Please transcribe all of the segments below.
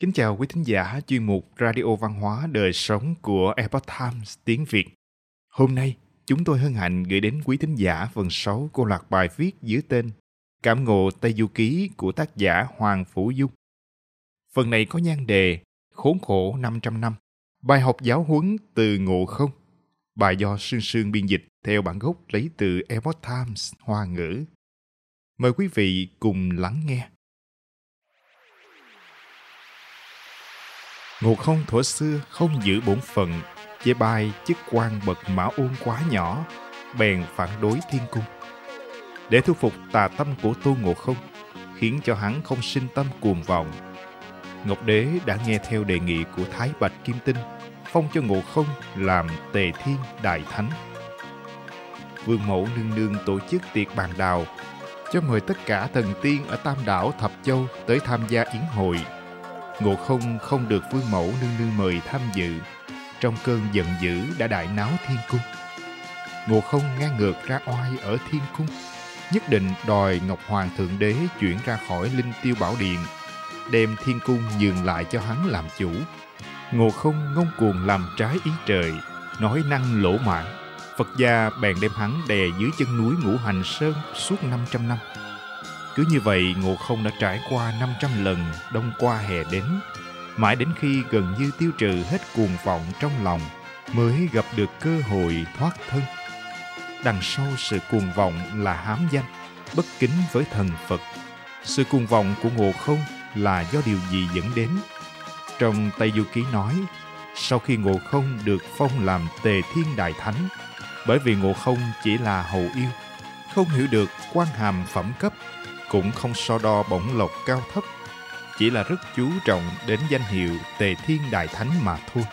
Kính chào quý thính giả chuyên mục Radio Văn hóa Đời Sống của Epoch Times tiếng Việt. Hôm nay, chúng tôi hân hạnh gửi đến quý thính giả phần 6 của loạt bài viết dưới tên Cảm ngộ Tây Du Ký của tác giả Hoàng Phủ Dung. Phần này có nhan đề Khốn khổ 500 năm, bài học giáo huấn từ ngộ không. Bài do Sương Sương biên dịch theo bản gốc lấy từ Epoch Times Hoa ngữ. Mời quý vị cùng lắng nghe. Ngộ không thuở xưa không giữ bổn phận, chê bai chức quan bậc mã ôn quá nhỏ, bèn phản đối thiên cung. Để thu phục tà tâm của Tô Ngộ Không, khiến cho hắn không sinh tâm cuồng vọng. Ngọc Đế đã nghe theo đề nghị của Thái Bạch Kim Tinh, phong cho Ngộ Không làm Tề Thiên Đại Thánh. Vương Mẫu nương nương tổ chức tiệc bàn đào, cho mời tất cả thần tiên ở Tam Đảo Thập Châu tới tham gia yến hội Ngộ không không được vương mẫu nương nương mời tham dự, trong cơn giận dữ đã đại náo thiên cung. Ngộ không ngang ngược ra oai ở thiên cung, nhất định đòi Ngọc Hoàng Thượng Đế chuyển ra khỏi Linh Tiêu Bảo Điện, đem thiên cung nhường lại cho hắn làm chủ. Ngộ không ngông cuồng làm trái ý trời, nói năng lỗ mãn. Phật gia bèn đem hắn đè dưới chân núi Ngũ Hành Sơn suốt 500 năm. Cứ như vậy Ngộ Không đã trải qua 500 lần đông qua hè đến, mãi đến khi gần như tiêu trừ hết cuồng vọng trong lòng mới gặp được cơ hội thoát thân. Đằng sau sự cuồng vọng là hám danh, bất kính với thần Phật. Sự cuồng vọng của Ngộ Không là do điều gì dẫn đến? Trong Tây Du Ký nói, sau khi Ngộ Không được phong làm Tề Thiên Đại Thánh, bởi vì Ngộ Không chỉ là hậu yêu, không hiểu được quan hàm phẩm cấp cũng không so đo bổng lộc cao thấp, chỉ là rất chú trọng đến danh hiệu Tề Thiên Đại Thánh mà thôi.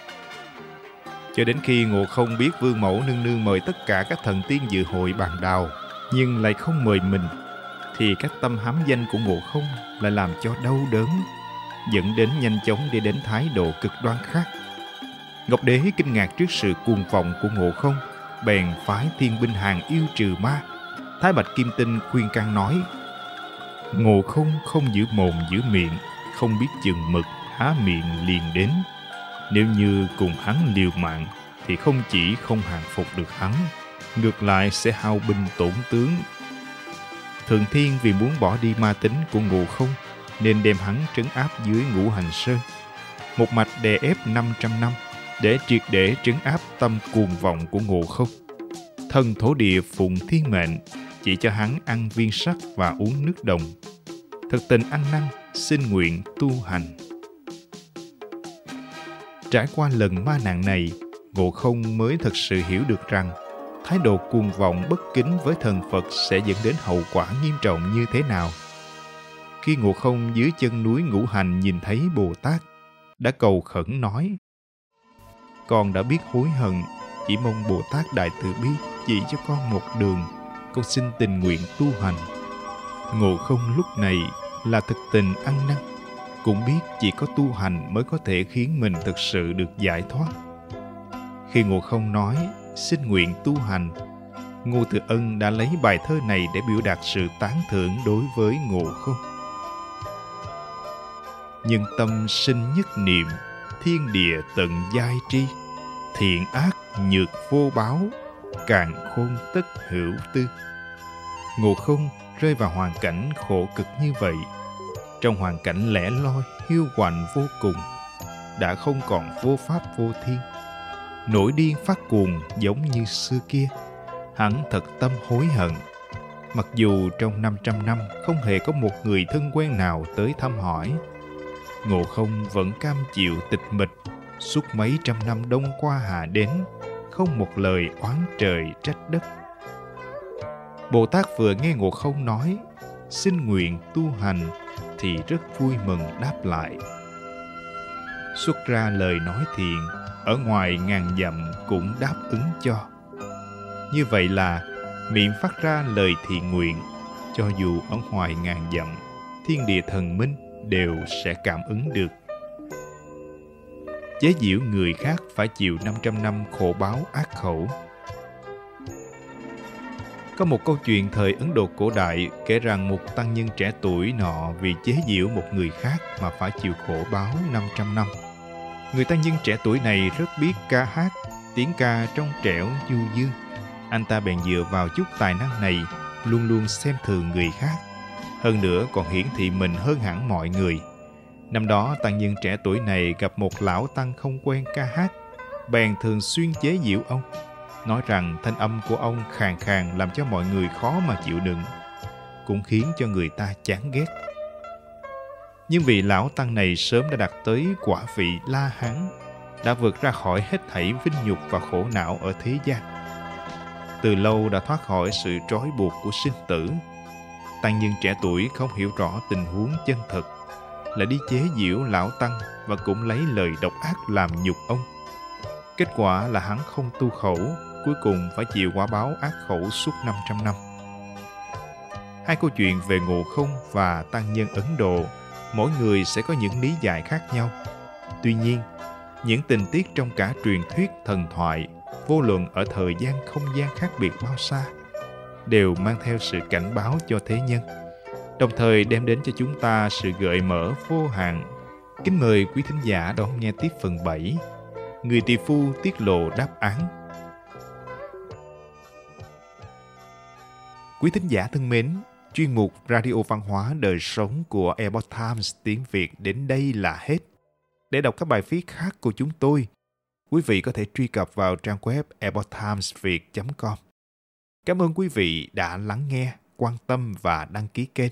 Cho đến khi Ngộ không biết Vương Mẫu nương nương mời tất cả các thần tiên dự hội bàn đào, nhưng lại không mời mình, thì các tâm hám danh của Ngộ không lại làm cho đau đớn, dẫn đến nhanh chóng đi đến thái độ cực đoan khác. Ngọc Đế kinh ngạc trước sự cuồng vọng của Ngộ không, bèn phái thiên binh hàng yêu trừ ma. Thái Bạch Kim Tinh khuyên can nói Ngộ không không giữ mồm giữ miệng, không biết chừng mực, há miệng liền đến. Nếu như cùng hắn liều mạng, thì không chỉ không hàng phục được hắn, ngược lại sẽ hao binh tổn tướng. Thượng Thiên vì muốn bỏ đi ma tính của ngộ không, nên đem hắn trấn áp dưới ngũ hành sơn. Một mạch đè ép 500 năm, để triệt để trấn áp tâm cuồng vọng của ngộ không. Thân thổ địa phụng thiên mệnh, chỉ cho hắn ăn viên sắt và uống nước đồng. Thực tình ăn năn, xin nguyện tu hành. Trải qua lần ma nạn này, Ngộ Không mới thật sự hiểu được rằng thái độ cuồng vọng bất kính với thần Phật sẽ dẫn đến hậu quả nghiêm trọng như thế nào. Khi Ngộ Không dưới chân núi Ngũ Hành nhìn thấy Bồ Tát, đã cầu khẩn nói Con đã biết hối hận, chỉ mong Bồ Tát Đại Từ Bi chỉ cho con một đường con xin tình nguyện tu hành. Ngộ không lúc này là thực tình ăn năn. Cũng biết chỉ có tu hành mới có thể khiến mình thực sự được giải thoát. Khi ngộ không nói, xin nguyện tu hành, ngô tự ân đã lấy bài thơ này để biểu đạt sự tán thưởng đối với ngộ không. Nhân tâm sinh nhất niệm, thiên địa tận giai tri, thiện ác nhược vô báo càng khôn tất hữu tư. Ngộ không rơi vào hoàn cảnh khổ cực như vậy, trong hoàn cảnh lẻ loi, hiu quạnh vô cùng, đã không còn vô pháp vô thiên nổi điên phát cuồng giống như xưa kia, hắn thật tâm hối hận. Mặc dù trong 500 năm không hề có một người thân quen nào tới thăm hỏi, ngộ không vẫn cam chịu tịch mịch suốt mấy trăm năm đông qua hạ đến không một lời oán trời trách đất. Bồ tát vừa nghe ngộ không nói, xin nguyện tu hành thì rất vui mừng, đáp lại. Xuất ra lời nói thiện, ở ngoài ngàn dặm cũng đáp ứng cho. Như vậy là miệng phát ra lời thiện nguyện, cho dù ở ngoài ngàn dặm, thiên địa thần minh đều sẽ cảm ứng được chế giễu người khác phải chịu 500 năm khổ báo ác khẩu. Có một câu chuyện thời Ấn Độ cổ đại kể rằng một tăng nhân trẻ tuổi nọ vì chế giễu một người khác mà phải chịu khổ báo 500 năm. Người tăng nhân trẻ tuổi này rất biết ca hát, tiếng ca trong trẻo du dương. Anh ta bèn dựa vào chút tài năng này, luôn luôn xem thường người khác. Hơn nữa còn hiển thị mình hơn hẳn mọi người. Năm đó tăng nhân trẻ tuổi này gặp một lão tăng không quen ca hát, bèn thường xuyên chế giễu ông nói rằng thanh âm của ông khàn khàn làm cho mọi người khó mà chịu đựng, cũng khiến cho người ta chán ghét. Nhưng vị lão tăng này sớm đã đạt tới quả vị La Hán, đã vượt ra khỏi hết thảy vinh nhục và khổ não ở thế gian. Từ lâu đã thoát khỏi sự trói buộc của sinh tử. Tăng nhân trẻ tuổi không hiểu rõ tình huống chân thực, là đi chế giễu lão tăng và cũng lấy lời độc ác làm nhục ông. Kết quả là hắn không tu khẩu cuối cùng phải chịu quả báo ác khẩu suốt 500 năm. Hai câu chuyện về ngộ không và tăng nhân Ấn Độ, mỗi người sẽ có những lý giải khác nhau. Tuy nhiên, những tình tiết trong cả truyền thuyết thần thoại, vô luận ở thời gian không gian khác biệt bao xa, đều mang theo sự cảnh báo cho thế nhân, đồng thời đem đến cho chúng ta sự gợi mở vô hạn. Kính mời quý thính giả đón nghe tiếp phần 7 Người tỷ phu tiết lộ đáp án Quý thính giả thân mến, chuyên mục Radio Văn hóa Đời Sống của Epoch Times tiếng Việt đến đây là hết. Để đọc các bài viết khác của chúng tôi, quý vị có thể truy cập vào trang web epochtimesviet.com. Cảm ơn quý vị đã lắng nghe, quan tâm và đăng ký kênh.